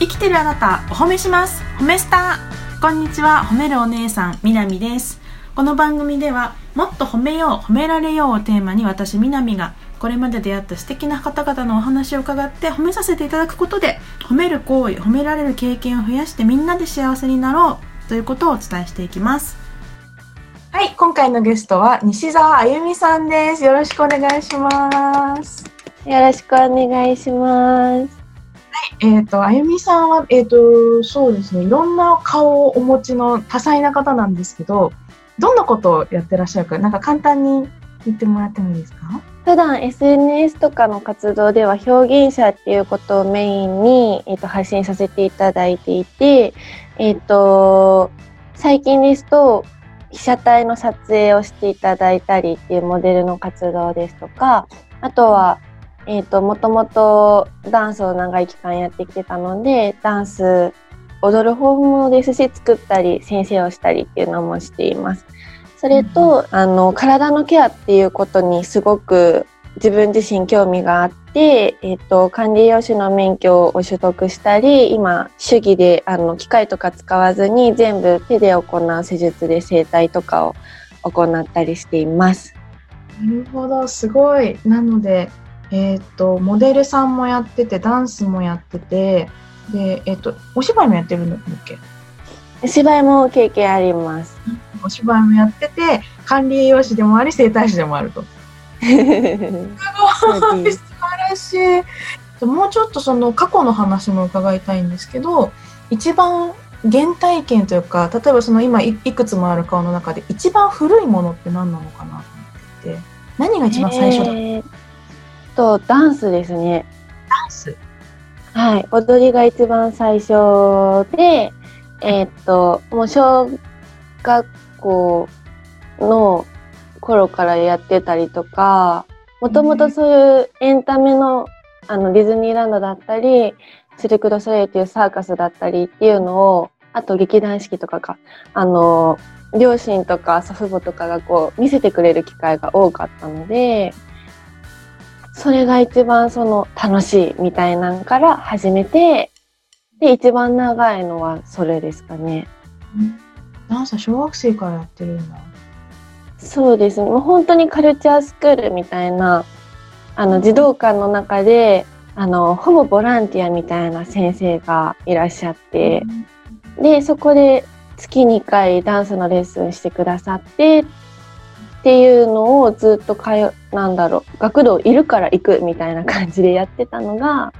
生きてるあなたお褒めします。褒めスター。こんにちは褒めるお姉さんみなみです。この番組ではもっと褒めよう褒められようをテーマに私みなみがこれまで出会った素敵な方々のお話を伺って褒めさせていただくことで褒める行為褒められる経験を増やしてみんなで幸せになろうということをお伝えしていきます。はい今回のゲストは西澤あゆみさんです。よろしくお願いします。よろしくお願いしますえっ、ー、と、あゆみさんは、えっ、ー、と、そうですね、いろんな顔をお持ちの多彩な方なんですけど、どんなことをやってらっしゃるか、なんか簡単に言ってもらってもいいですか？普段 SNS とかの活動では表現者っていうことをメインに、えーと、発信させていただいていて、えっ、ー、と、最近ですと、被写体の撮影をしていただいたりっていうモデルの活動ですとか、あとはえっ、ー、と、もともとダンスを長い期間やってきてたので、ダンス、踊る方もですし、作ったり、先生をしたりっていうのもしています。それと、あの、体のケアっていうことにすごく自分自身興味があって、えっ、ー、と、管理栄養士の免許を取得したり、今、手技で、あの、機械とか使わずに全部手で行う施術で整体とかを行ったりしています。なるほど、すごい。なので、えっ、ー、と、モデルさんもやってて、ダンスもやってて、で、えっ、ー、と、お芝居もやってるんだっけ？芝居も経験あります。お芝居もやってて、管理栄養士でもあり、整体師でもあると。すごい、素晴らしい。もうちょっとその過去の話も伺いたいんですけど、一番原体験というか、例えばその今いくつもある顔の中で一番古いものって何なのかなと思ってて、何が一番最初だえーとダンスですね。ダンス？はい。踊りが一番最初で、えー、っと、もう小学校の頃からやってたりとか、もともとそういうエンタメの、あの、ディズニーランドだったり、シルク・ド・ソレイっていうサーカスだったりっていうのを、あと劇団四季とかか、あの、両親とか祖父母とかがこう見せてくれる機会が多かったので、それが一番その楽しいみたいなんから始めて、で、一番長いのはそれですかね。ダンス小学生からやってるんだ。そうですね。もう本当にカルチャースクールみたいな、あの、児童館の中で、あの、ほぼボランティアみたいな先生がいらっしゃって、で、そこで月2回ダンスのレッスンしてくださってっていうのをずっと通なんだろう学童いるから行くみたいな感じでやってたのが、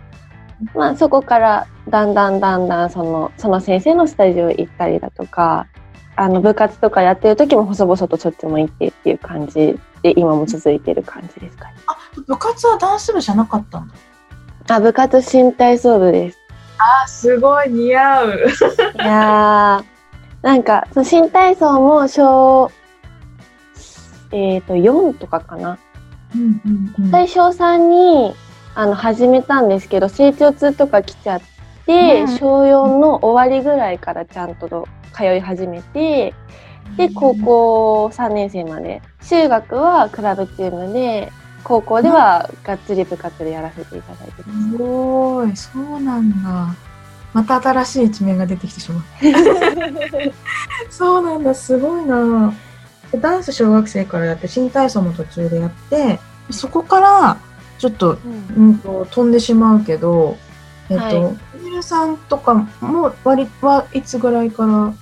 まあ、そこからだんだんだんだんそのその先生のスタジオ行ったりだとかあの部活とかやってる時も細々とそっちも行ってっていう感じで今も続いてる感じですかね。あ部活はダンス部じゃなかったんだあ部活新体操部です。あすごい似合う。いやなんかその新体操も小えっ、ー、と、4とかかな。うんうんうん、最初3にあの始めたんですけど、成長痛とか来ちゃって、うん、小4の終わりぐらいからちゃんと通い始めて、で、高校3年生まで。中学はクラブチームで、高校ではがっつり部活でやらせていただいてます。すごい、そうなんだ。また新しい一面が出てきてしまう。そうなんだ、すごいな。ダンス小学生からやって新体操も途中でやってそこからちょっと,、うん。と飛んでしまうけど、えっと、はい、モデルさんとかも割はいつぐらいから？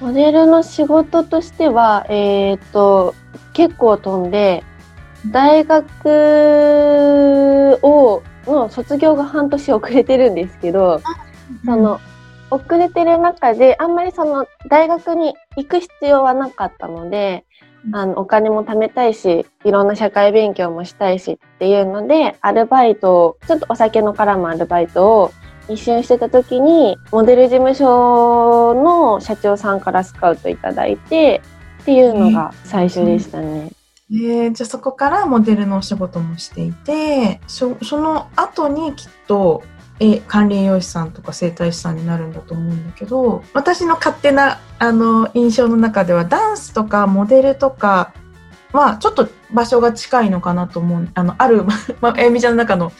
モデルの仕事としては、えっ、ー、と結構飛んで大学をの卒業が半年遅れてるんですけど、その遅れてる中で、あんまりその大学に行く必要はなかったので、あの、お金も貯めたいし、いろんな社会勉強もしたいしっていうので、アルバイトちょっとお酒の絡むアルバイトを一瞬してた時に、モデル事務所の社長さんからスカウトいただいて、っていうのが最初でしたね。えー、じゃあそこからモデルのお仕事もしていて、そその後にきっとえ管理栄養士さんとか整体師さんになるんだと思うんだけど私の勝手なあの印象の中ではダンスとかモデルとかはちょっと場所が近いのかなと思う。あのある、まあ、えみちゃんの中の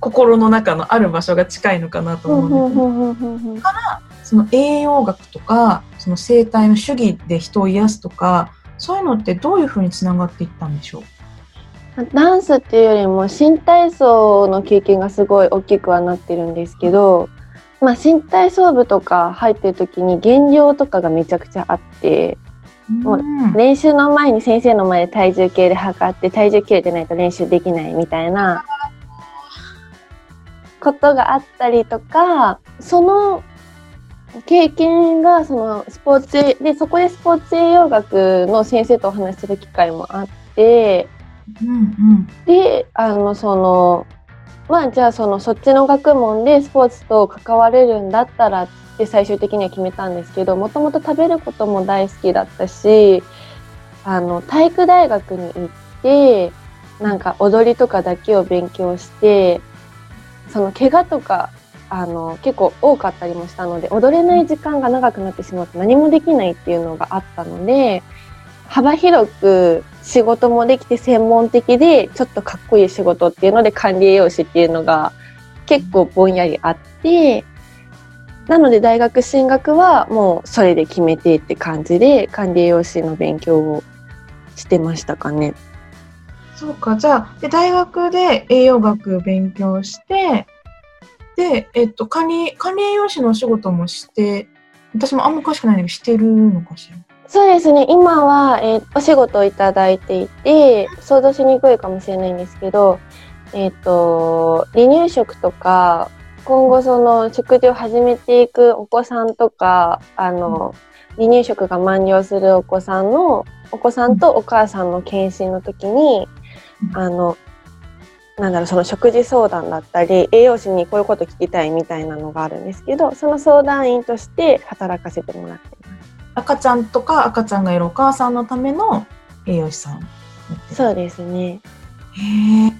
心の中のある場所が近いのかなと思うんです、その栄養学とかその生態の主義で人を癒すとかそういうのってどういうふうにつながっていったんでしょうダンスっていうよりも新体操の経験がすごい大きくはなってるんですけど、まあ、新体操部とか入ってる時に減量とかがめちゃくちゃあって、もう練習の前に先生の前で体重計で測って体重計でないと練習できないみたいなことがあったりとかその経験がそのスポーツでそこでスポーツ栄養学の先生とお話しする機会もあって、うんうん、であのそのまあじゃあそのそっちの学問でスポーツと関われるんだったらって最終的には決めたんですけどもともと食べることも大好きだったしあの体育大学に行ってなんか踊りとかだけを勉強してその怪我とかあの結構多かったりもしたので踊れない時間が長くなってしまって何もできないっていうのがあったので幅広く仕事もできて専門的でちょっとかっこいい仕事っていうので管理栄養士っていうのが結構ぼんやりあってなので大学進学はもうそれで決めてって感じで管理栄養士の勉強をしてましたかね。そうかじゃあで大学で栄養学勉強してで、えっと、管理、管理栄養士のお仕事もして、私もあんま詳しくないんだけど、してるのかしら？そうですね。今は、えー、お仕事をいただいていて、想像しにくいかもしれないんですけど、えっ、ー、と、離乳食とか、今後その食事を始めていくお子さんとか、あの、離乳食が満了するお子さんの、お子さんとお母さんの検診の時に、あの、なんだろうその食事相談だったり栄養士にこういうこと聞きたいみたいなのがあるんですけどその相談員として働かせてもらって赤ちゃんとか赤ちゃんがいるお母さんのための栄養士さん。そうですね。へえ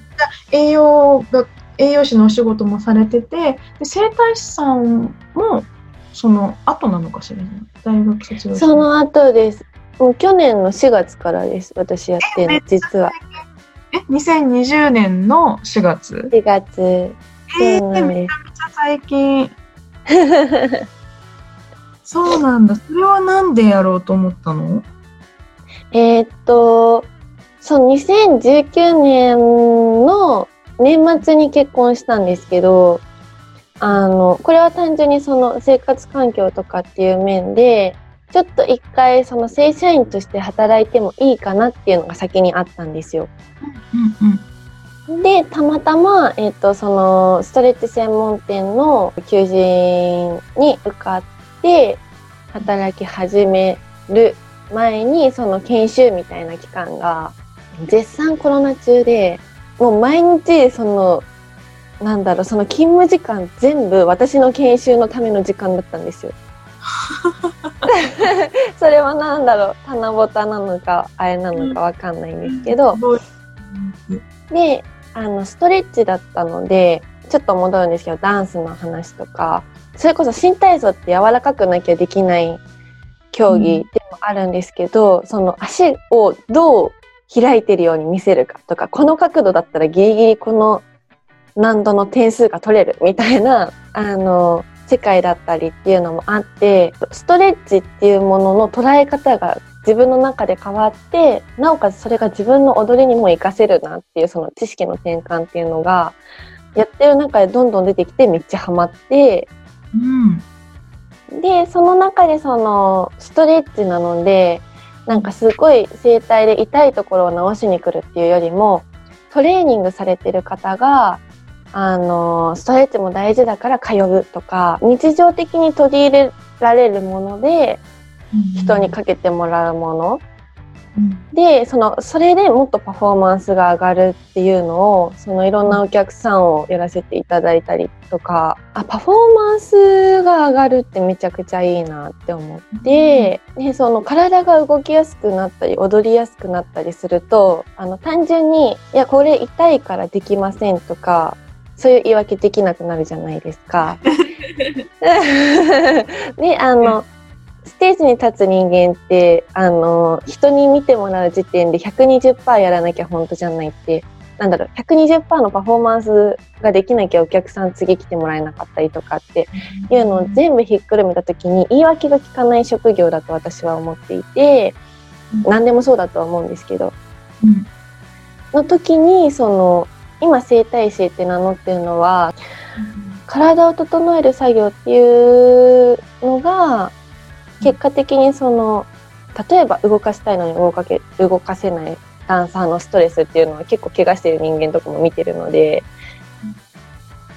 栄養が栄養士のお仕事もされててで整体師さんもその後なのかしら、大学卒業その後です。もう去年の4月からです私やってるの実は。え、2020年の4月 ?4 月。えー、めちゃめちゃ最近。そうなんだ。それはなんでやろうと思ったの？えー、っと、そう、2019年の年末に結婚したんですけど、あの、これは単純にその生活環境とかっていう面で、ちょっと一回その正社員として働いてもいいかなっていうのが先にあったんですよ。うんうん、でたまたま、えーと、そのストレッチ専門店の求人に受かって働き始める前にその研修みたいな期間が絶賛コロナ中でもう毎日そのなんだろうその勤務時間全部私の研修のための時間だったんですよ。それは何だろう棚ぼたなのかあれなのかわかんないんですけど、であのストレッチだったのでちょっと戻るんですけどダンスの話とかそれこそ新体操って柔らかくなきゃできない競技でもあるんですけど、うん、その足をどう開いてるように見せるかとかこの角度だったらギリギリこの難度の点数が取れるみたいな あの世界だったりっていうのもあってストレッチっていうものの捉え方が自分の中で変わってなおかつそれが自分の踊りにも活かせるなっていうその知識の転換っていうのがやってる中でどんどん出てきてめっちゃハマって、うん、でその中でそのストレッチなのでなんかすごい整体で痛いところを治しに来るっていうよりもトレーニングされてる方があのストレッチも大事だから通うとか日常的に取り入れられるもので人にかけてもらうもの、うん、でそのそれでもっとパフォーマンスが上がるっていうのをそのいろんなお客さんをやらせていただいたりとかあパフォーマンスが上がるってめちゃくちゃいいなって思って、うん、でその体が動きやすくなったり踊りやすくなったりするとあの単純にいやこれ痛いからできませんとかそういう言い訳できなくなるじゃないですか。であのステージに立つ人間ってあの人に見てもらう時点で120%やらなきゃ本当じゃないってなんだろう、120%のパフォーマンスができなきゃお客さん次来てもらえなかったりとかっていうのを全部ひっくるめた時に言い訳が効かない職業だと私は思っていて、何でもそうだとは思うんですけど、うん。の時にその今整体師って名乗ってるのは体を整える作業っていうのが結果的にその例えば動かしたいのに動かけ動かせないダンサーのストレスっていうのは結構怪我してる人間とかも見てるので、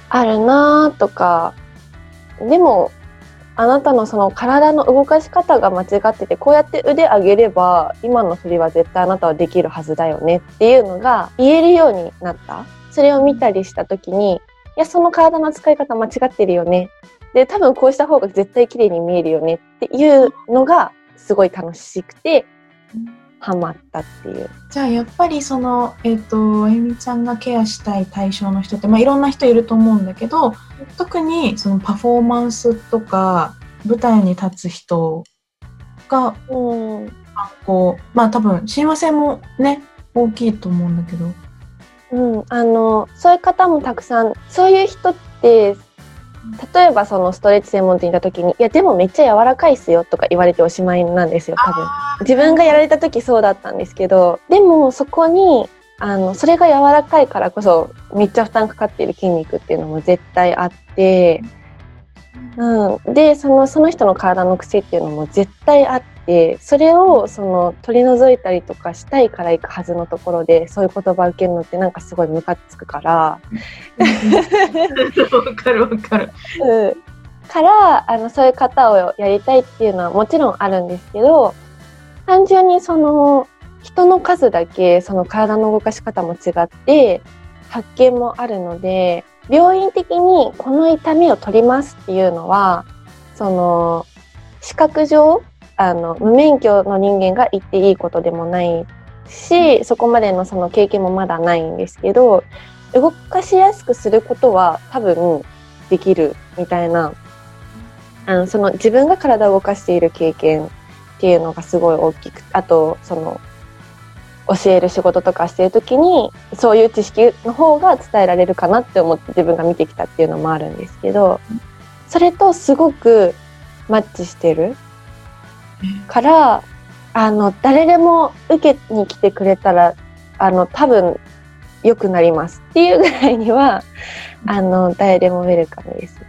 あるなーとかでもあなたのその体の動かし方が間違っててこうやって腕上げれば今の振りは絶対あなたはできるはずだよねっていうのが言えるようになった。それを見たりした時にいやその体の使い方間違ってるよねで多分こうした方が絶対綺麗に見えるよねっていうのがすごい楽しくてハマったっていう。じゃあやっぱりそのえっ、とあゆみちゃんがケアしたい対象の人ってまあいろんな人いると思うんだけど特にそのパフォーマンスとか舞台に立つ人がうん。こうまあ多分親和性もね大きいと思うんだけど。うん、あのそういう方もたくさんそういう人って例えばそのストレッチ専門店にいた時に「いやでもめっちゃ柔らかいっすよ」とか言われておしまいなんですよ多分。自分がやられた時そうだったんですけどでもそこにあのそれが柔らかいからこそめっちゃ負担かかっている筋肉っていうのも絶対あって、うん、でそのその人の体の癖っていうのも絶対あってそれをその取り除いたりとかしたいから行くはずのところでそういう言葉を受けるのってなんかすごいムカつくから。わかるわかるうん、からあのそういう方をやりたいっていうのはもちろんあるんですけど単純にその人の数だけその体の動かし方も違って発見もあるので病院的にこの痛みを取りますっていうのはその視覚上あの無免許の人間が言っていいことでもないしそこまでのその経験もまだないんですけど動かしやすくすることは多分できるみたいなあのその自分が体を動かしている経験っていうのがすごい大きくあとその教える仕事とかしてる時にそういう知識の方が伝えられるかなって思って自分が見てきたっていうのもあるんですけどそれとすごくマッチしてる。からあの誰でも受けに来てくれたらあの多分良くなりますっていうぐらいにはあの誰でもウェルカムです。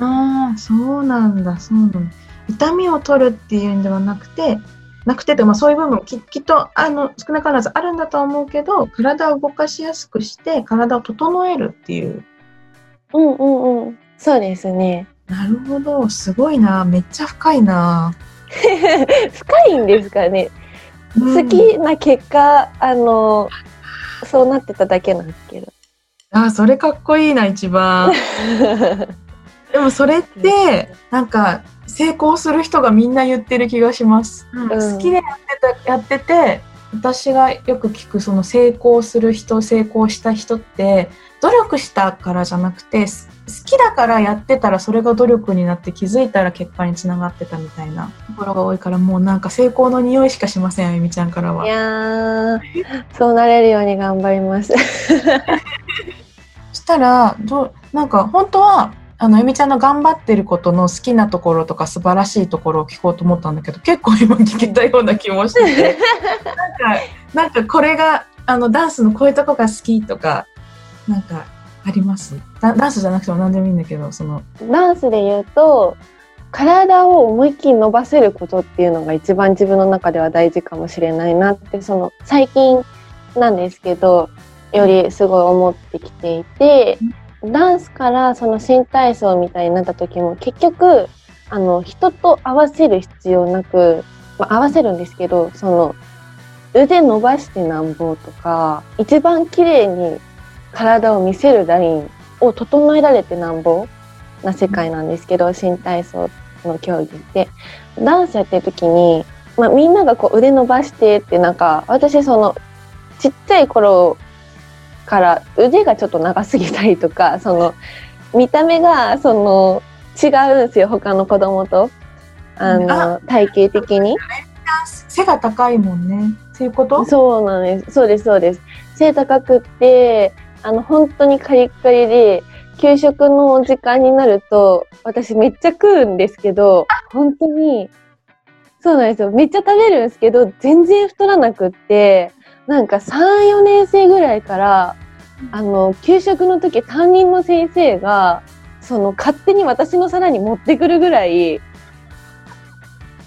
ああそうなんだそうなんだ痛みを取るっていうんではなくてなくてとか、まあ、そういう部分ききっとあの少なからずあるんだとは思うけど体を動かしやすくして体を整えるっていううんうんうん。そうですね。なるほどすごいなめっちゃ深いな、深いんですかね。うん好きな結果、あの、そうなってただけなんですけど。あーそれかっこいいな一番 でもそれってなんか成功する人がみんな言ってる気がします、ん好きでやってたやってて私がよく聞くその成功する人成功した人って努力したからじゃなくてす好きだからやってたらそれが努力になって気づいたら結果につながってたみたいな。ところが多いからもうなんか成功の匂いしかしませんあゆみちゃんからは。いやー、そうなれるように頑張ります。そ したらどうなんか本当はあのあゆみちゃんの頑張ってることの好きなところとか素晴らしいところを聞こうと思ったんだけど結構今聞けたような気もしてて。なんかなんかこれがあのダンスのこういうとこが好きとかなんかあります？ダダンスじゃなくても何でもいいんだけどその。ダンスで言うと、体を思いっきり伸ばせることっていうのが一番自分の中では大事かもしれないなって、その最近なんですけど、よりすごい思ってきていて、ダンスからその新体操みたいになった時も結局、あの、人と合わせる必要なく、まあ、合わせるんですけど、その、腕伸ばしてなんぼとか、一番綺麗に体を見せるラインを整えられてなんぼな世界なんですけど、新体操の競技って。ダンスやってる時に、まあ、みんながこう腕伸ばしてってなんか、私その、ちっちゃい頃から腕がちょっと長すぎたりとか、その、見た目がその、違うんですよ、他の子供と。あの、あ体型的に。背が高いもんねそういうこと？そうなんです。そうです、そうです。背高くって、あの、本当にカリッカリで、給食の時間になると、私めっちゃ食うんですけど、本当に、そうなんですよ。めっちゃ食べるんですけど、全然太らなくって、なんか3、4年生ぐらいから、あの、給食の時担任の先生が、その、勝手に私の皿に持ってくるぐらい、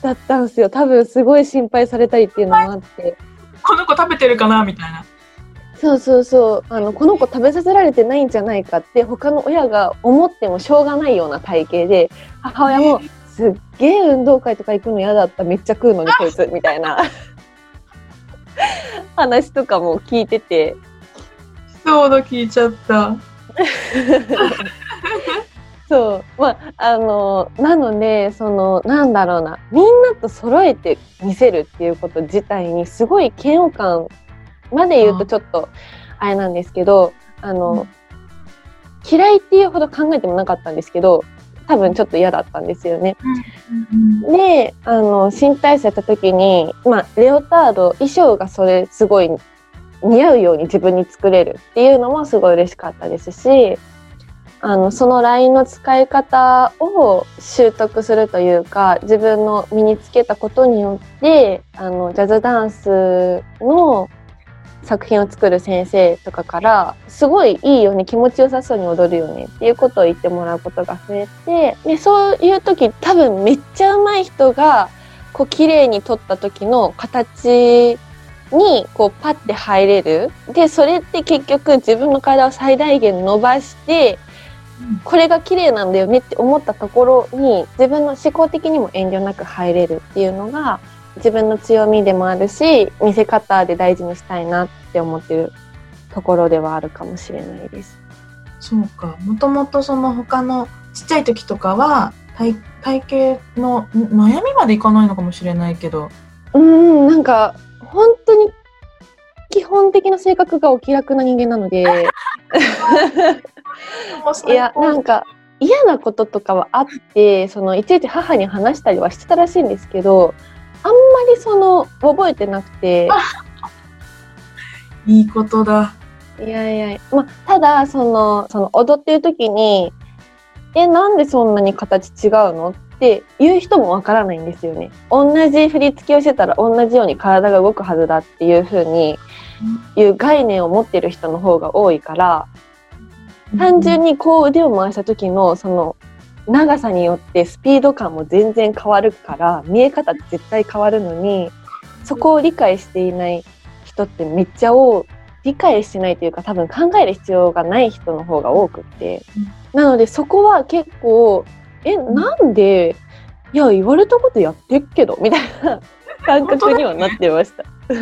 だったんですよ。多分すごい心配されたりっていうのもあって。この子食べてるかなみたいな。そうそうそう。あの、この子食べさせられてないんじゃないかって、他の親が思ってもしょうがないような体型で、母親も、すっげえ運動会とか行くの嫌だった。めっちゃ食うのにこいつ、みたいな話とかも聞いてて。そうだ、聞いちゃった。そう。まあ、あの、なので、その、なんだろうな、みんなと揃えて見せるっていうこと自体にすごい嫌悪感まで言うとちょっと、あれなんですけど、あの、うん。嫌いっていうほど考えてもなかったんですけど、多分ちょっと嫌だったんですよね。で、あの、新体操やった時に、まあ、レオタード、衣装がそれすごい似合うように自分に作れるっていうのもすごい嬉しかったですし、あの、そのラインの使い方を習得するというか、自分の身につけたことによって、あの、ジャズダンスの作品を作る先生とかから、すごいいいよね、気持ちよさそうに踊るよねっていうことを言ってもらうことが増えて、で、そういう時多分めっちゃ上手い人が、こう綺麗に撮った時の形にこうパッて入れる。で、それって結局自分の体を最大限伸ばして、これが綺麗なんだよねって思ったところに自分の思考的にも遠慮なく入れるっていうのが自分の強みでもあるし見せ方で大事にしたいなって思ってるところではあるかもしれないです。そうか。もともとその他のちっちゃい時とかは体体型のん悩みまでいかないのかもしれないけど。うーんなんか本当に基本的な性格がお気楽な人間なので いやなんか嫌なこととかはあってそのいちいち母に話したりはしてたらしいんですけどあんまりその覚えてなくて いいことだ。いやいやまあただそのその踊ってる時に「えなんでそんなに形違うの?」って言う人もわからないんですよね。同じ振り付けをしてたら同じように体が動くはずだっていう風にいう概念を持ってる人の方が多いから単純にこう腕を回した時のその長さによってスピード感も全然変わるから見え方って絶対変わるのにそこを理解していない人ってめっちゃ多い理解してないというか多分考える必要がない人の方が多くってなのでそこは結構えなんでいや言われたことやってっけどみたいな 感覚にはなってました。そ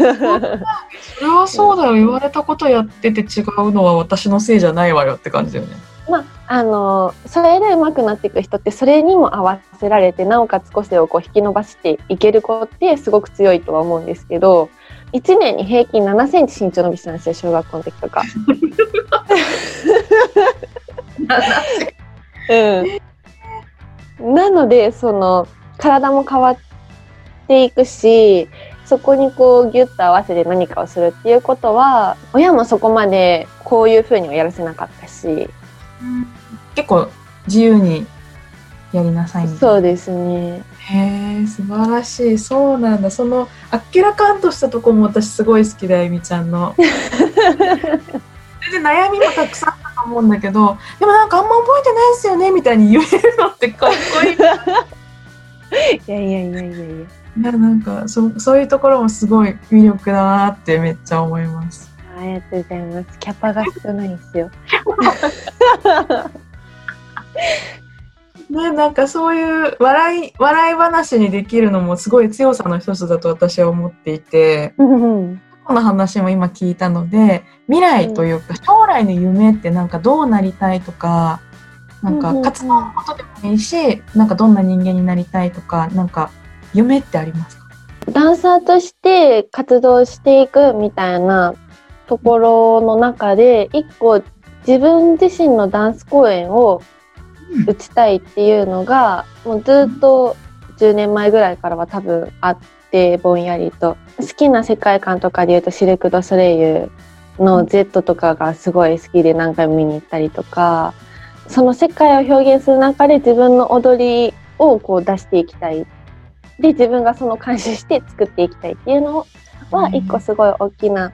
れはそうだよ。言われたことやってて違うのは私のせいじゃないわよって感じだよね。まあ、あのそれで上手くなっていく人ってそれにも合わせられてなおかつ個性をこう引き伸ばしていける子ってすごく強いとは思うんですけど1年に平均7センチ身長伸びてたんですよ小学校の時とか。うん、なのでその体も変わっていくしそこにこうギュッと合わせて何かをするっていうことは親もそこまでこういうふうにはやらせなかったし結構自由にやりなさいそうですね。へえ素晴らしい。そうなんだ。そのあっけらかんとしたとこも私すごい好きだよえみちゃんの。全然悩みもたくさんあったと思うんだけどでもなんかあんま覚えてないですよねみたいに言えるのってかっこいい。いいやいやいやいや。いや。やなんかそそういうところもすごい魅力だなってめっちゃ思いますありがとうございます。キャパが少ないんですよ。ねなんかそういう笑い笑い話にできるのもすごい強さの一つだと私は思っていてうんこの話も今聞いたので未来というか将来の夢ってなんかどうなりたいとかなんかうんうんうん活動のことでもいいしなんかどんな人間になりたいとかなんか夢ってありますか？ダンサーとして活動していくみたいなところの中で一個自分自身のダンス公演を打ちたいっていうのがもうずっと10年前ぐらいからは多分あってぼんやりと。好きな世界観とかで言うとシルク・ドゥ・ソレイユの Z とかがすごい好きで何回も見に行ったりとかその世界を表現する中で自分の踊りをこう出していきたい。で自分がその監視して作っていきたいっていうのは一個すごい大きな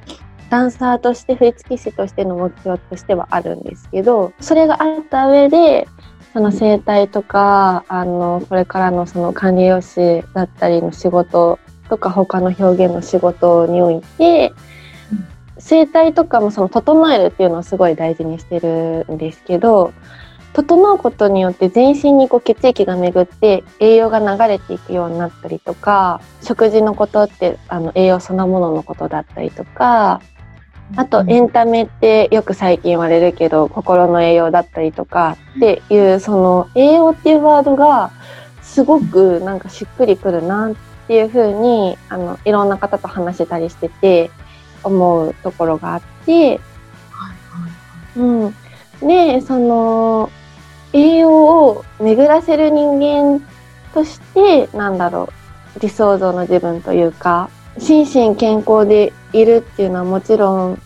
ダンサーとして振付師としての目標としてはあるんですけどそれがあった上でその生態とかあのこれからのその管理栄養士だったりの仕事とか他の表現の仕事において生態とかもその整えるっていうのをすごい大事にしてるんですけど整うことによって全身にこう血液が巡って栄養が流れていくようになったりとか食事のことってあの栄養そのもののことだったりとかあとエンタメってよく最近言われるけど心の栄養だったりとかっていうその栄養っていうワードがすごくなんかしっくりくるなっていうふうにあのいろんな方と話してたりしてて思うところがあって、うん、でその栄養を巡らせる人間としてなんだろう理想像の自分というか心身健康でいるっていうのはもちろん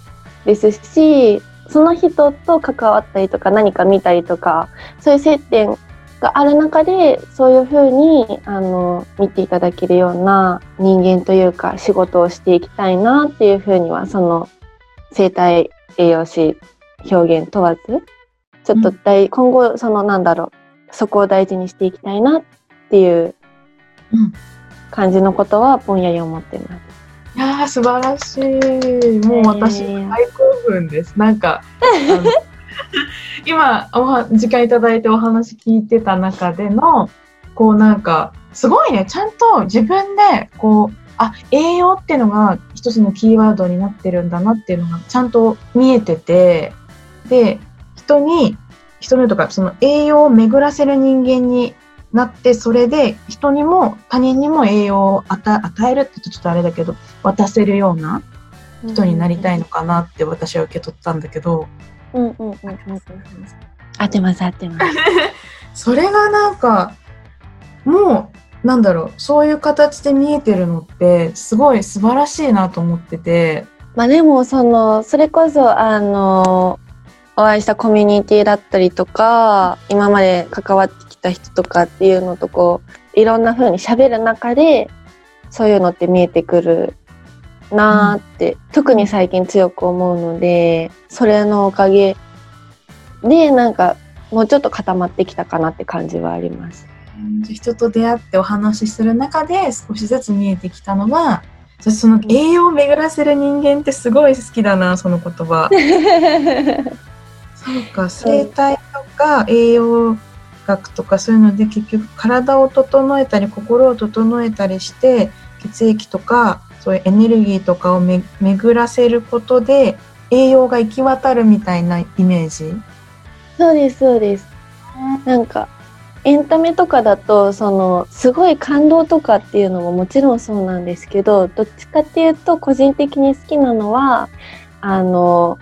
ですしその人と関わったりとか何か見たりとかそういう接点がある中でそういうふうにあの見ていただけるような人間というか仕事をしていきたいなっていうふうにはその生態栄養士表現問わずちょっと大、うん、今後そのなんだろうそこを大事にしていきたいなっていう感じのことはぼんやり思ってます。いや素晴らしい。もう私、大興奮です。なんか、今お時間いただいてお話聞いてた中での、こうなんか、すごいね、ちゃんと自分で、こう、あ、栄養っていうのが一つのキーワードになってるんだなっていうのがちゃんと見えてて、で、人に、人のとか、その栄養を巡らせる人間になって、それで人にも他人にも栄養を与えるってちょっとあれだけど、渡せるような人になりたいのかなって私は受け取ったんだけど。うんうんうんうん。合ってます合ってます。それがなんか、もう、なんだろう、そういう形で見えてるのって、すごい素晴らしいなと思ってて。まあでも、その、それこそ、あの、お会いしたコミュニティだったりとか、今まで関わってきた人とかっていうのとこう、いろんな風に喋る中で、そういうのって見えてくるなーって、うん、特に最近強く思うので、それのおかげで、なんか、もうちょっと固まってきたかなって感じはあります。人と出会ってお話しする中で少しずつ見えてきたのは、その栄養を巡らせる人間ってすごい好きだな、その言葉。そうか、生態とか栄養学とかそういうので結局体を整えたり心を整えたりして血液とかそういうエネルギーとかをめ巡らせることで栄養が行き渡るみたいなイメージ？そうですそうです。なんかエンタメとかだとそのすごい感動とかっていうのももちろんそうなんですけどどっちかっていうと個人的に好きなのはあの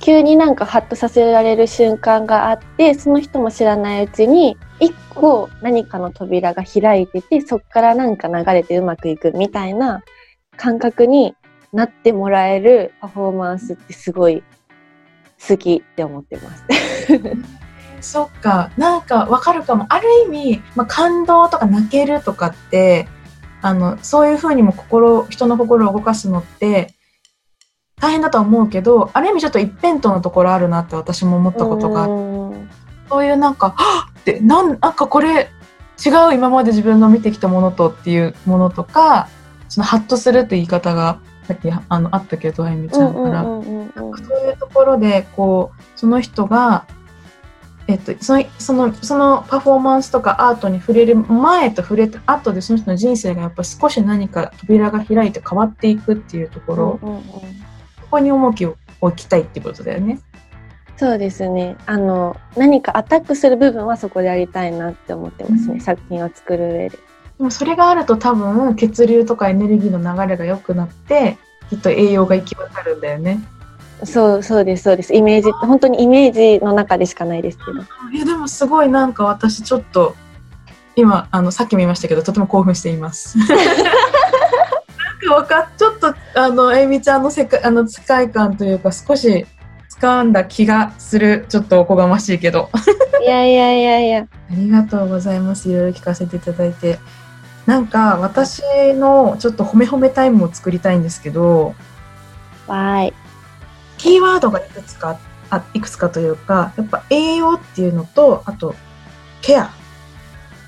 急になんかハッとさせられる瞬間があってその人も知らないうちに一個何かの扉が開いててそっからなんか流れてうまくいくみたいな感覚になってもらえるパフォーマンスってすごい好きって思ってます。そっかなんかわかるかもある意味、まあ、感動とか泣けるとかってあのそういうふうにも心人の心を動かすのって大変だとは思うけどある意味ちょっと一辺倒のところあるなって私も思ったことがあって。そういうなんか「はっ!」ってなんなんかこれ違う今まで自分の見てきたものとっていうものとかそのハッとするって言い方がさっきあのあったけどあゆみちゃんから。そういうところでこうその人がえっと、そのそのそのパフォーマンスとかアートに触れる前と触れた後でその人の人生がやっぱ少し何か扉が開いて変わっていくっていうところ、うんうんうん、こに重きを置きたいってことだよね。そうですね。あの何かアタックする部分はそこでやりたいなって思ってますね。うん、作品を作る上で。でもそれがあると多分血流とかエネルギーの流れが良くなってきっと栄養が行き渡るんだよね。そうそうですそうですイメージ本当にイメージの中でしかないですけど。いやでもすごいなんか私ちょっと今あのさっきも言いましたけどとても興奮しています。かわかちょっとあのあゆみちゃんの世界あの世界観というか少し掴んだ気がするちょっとおこがましいけど いやいやいやいや。ありがとうございますいろいろ聞かせていただいてなんか私のちょっと褒め褒めタイムを作りたいんですけどわーい。キーワードがいくつかあいくつかというかやっぱ栄養っていうのとあとケア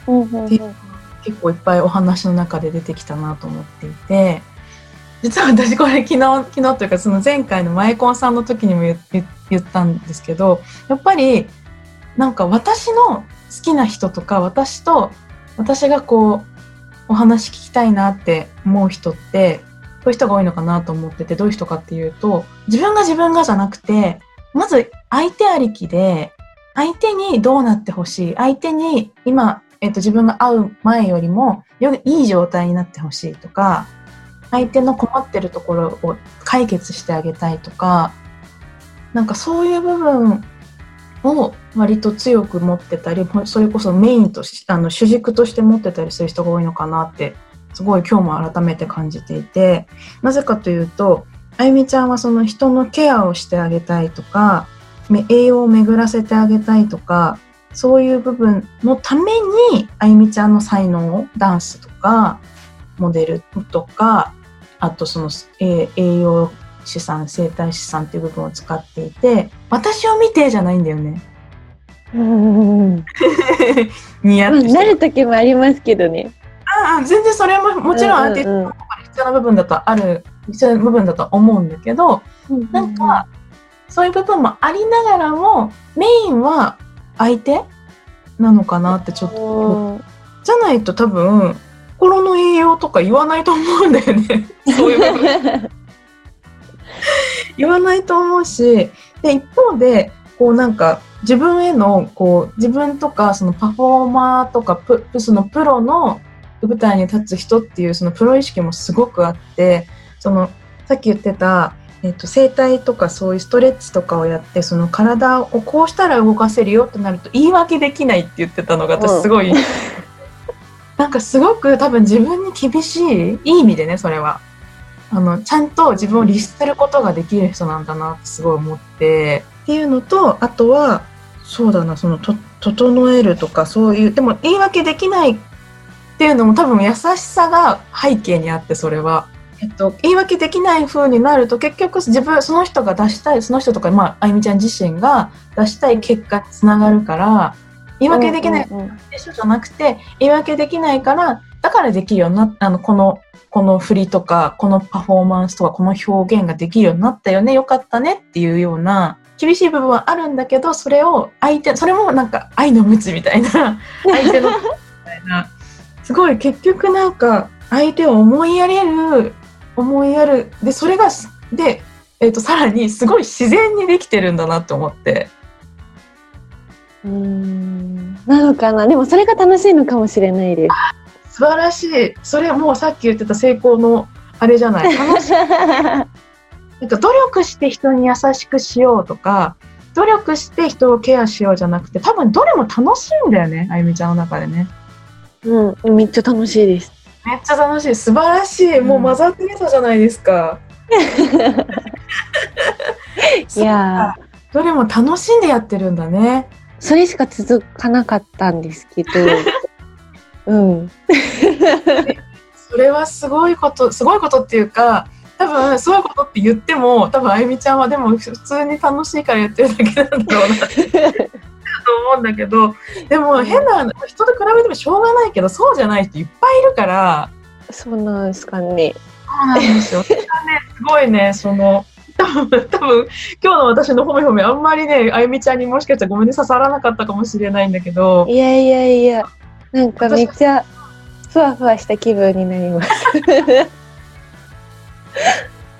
うんうんうん結構いっぱいお話の中で出てきたなと思っていて。実は私これ昨日昨日というかその前回の前コンさんの時にも言ったんですけどやっぱりなんか私の好きな人とか私と私がこうお話聞きたいなって思う人ってそういう人が多いのかなと思っててどういう人かっていうと自分が自分がじゃなくてまず相手ありきで相手にどうなってほしい相手に今、えっと、自分が会う前よりもよりいい状態になってほしいとか相手の困ってるところを解決してあげたいとかなんかそういう部分を割と強く持ってたりそれこそメインとしあの主軸として持ってたりする人が多いのかなってすごい今日も改めて感じていてなぜかというとあゆみちゃんはその人のケアをしてあげたいとか栄養を巡らせてあげたいとかそういう部分のためにあゆみちゃんの才能をダンスとかモデルとかあとその、えー栄養士さん生態師さんっていう部分を使っていて私を見てじゃないんだよね。うんうんうん似合ってきてなる時もありますけどね。ああ全然それももちろんアーティストうんと必要な部分だとある必要な部分だと思うんだけどうんなんか、そういう部分もありながらもメインは相手なのかなってちょっと。じゃないと多分心の栄養とか言わないと思うんだよね。そういう部分言わないと思うし。で一方でこうなんか自分へのこう自分とかそのパフォーマーとかプそのプロの舞台に立つ人っていうそのプロ意識もすごくあってそのさっき言ってた、えっと、整体とかそういうストレッチとかをやってその体をこうしたら動かせるよってなると言い訳できないって言ってたのが私すごい、なんかすごく多分自分に厳しいいい意味でねそれは。あのちゃんと自分を律することができる人なんだなってすごい思って。っていうのとあとはそうだなそのと整えるとかそういうでも言い訳できないっていうのも多分優しさが背景にあってそれは。えっと、言い訳できない風になると結局自分その人が出したいその人とか、まあ、あゆみちゃん自身が出したい結果につながるから言い訳できないうんうんうん。でしょじゃなくて言い訳できないからだからできるようになあのこのこの振りとかこのパフォーマンスとかこの表現ができるようになったよねよかったねっていうような厳しい部分はあるんだけどそれを相手それもなんか愛の無知みたいな 相手のみたいな。すごい結局なんか相手を思いやれる思いやる。でそれがしで、えー、とさらにすごい自然にできてるんだなって思って。うーん。なのかな。でもそれが楽しいのかもしれないです。素晴らしい。それもうさっき言ってた成功のあれじゃない。楽しい。なんか努力して人に優しくしようとか努力して人をケアしようじゃなくて多分どれも楽しいんだよねあゆみちゃんの中でね。うん、めっちゃ楽しいです。めっちゃ楽しい。素晴らしい。もうマザー・テレサじゃないですか、いやー。どれも楽しんでやってるんだね。それしか続かなかったんですけど、うん。それはすごいことすごいことっていうか多分すごいことって言っても多分あゆみちゃんはでも普通に楽しいからやってるだけなんだろうな と思うんだけどでも変な人と比べてもしょうがないけどそうじゃない人いっぱいいるからそうなんですかね。そうなんですよ。ねすごいねその多分多分今日の私の褒め褒めあんまりねあゆみちゃんにもしかしたらごめんね刺さらなかったかもしれないんだけどいやいやいや、なんかめっちゃふわふわした気分になります。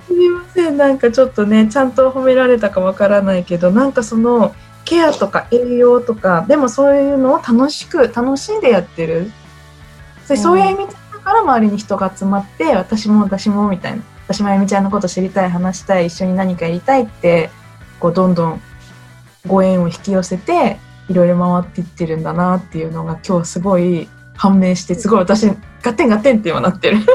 すみませんなんかちょっとねちゃんと褒められたかわからないけどなんかそのケアとか栄養とかでもそういうのを楽しく楽しんでやってるでそういう意味だから周りに人が集まって私も私もみたいな私もあゆみちゃんのこと知りたい話したい一緒に何かやりたいってこうどんどんご縁を引き寄せていろいろ回っていってるんだなっていうのが今日すごい判明してすごい私ガッテンガッテンって今なってる。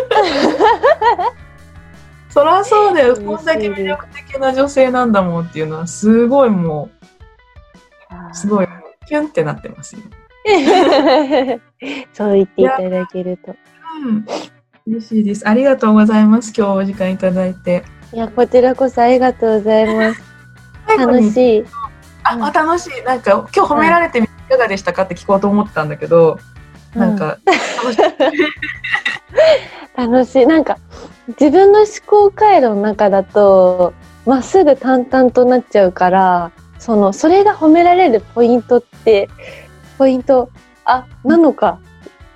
そりゃそうだよ。こんだけ魅力的な女性なんだもんっていうのは、すごいもう、すごい、キュンってなってますよ。そう言っていただけると。うん。嬉しいです。ありがとうございます。今日お時間いただいて。いや、こちらこそありがとうございます。楽い。しい。あ、あ楽しい。なんか、今日褒められてみていかがでしたかって聞こうと思ったんだけど、なんか、楽しい。楽しい。なんか、自分の思考回路の中だと、まっすぐ淡々となっちゃうから、その、それが褒められるポイントって、ポイント、あ、なのか、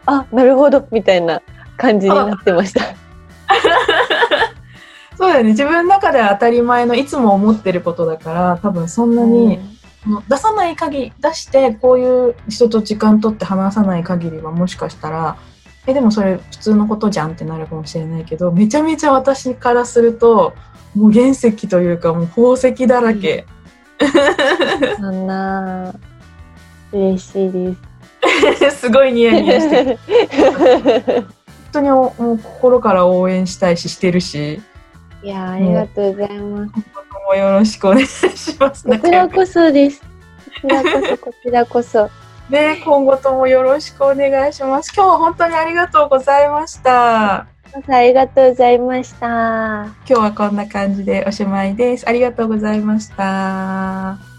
あ、なるほど、みたいな感じになってました。そうだよね。自分の中では当たり前のいつも思ってることだから、多分そんなに、出さない限り、出してこういう人と時間取って話さない限りはもしかしたら、え、でもそれ普通のことじゃんってなるかもしれないけど、めちゃめちゃ私からすると、もう原石というかもう宝石だらけ。そんな、嬉しいです。すごいニヤニヤしてる。本当におもう心から応援したいし、してるし、いやー、ありがとうございます。もよろしくお願いします。こちらこそです。こちらこそ、こちらこそ。ね、今後ともよろしくお願いします。今日は本当にありがとうございました。ありがとうございました。今日はこんな感じでおしまいです。ありがとうございました。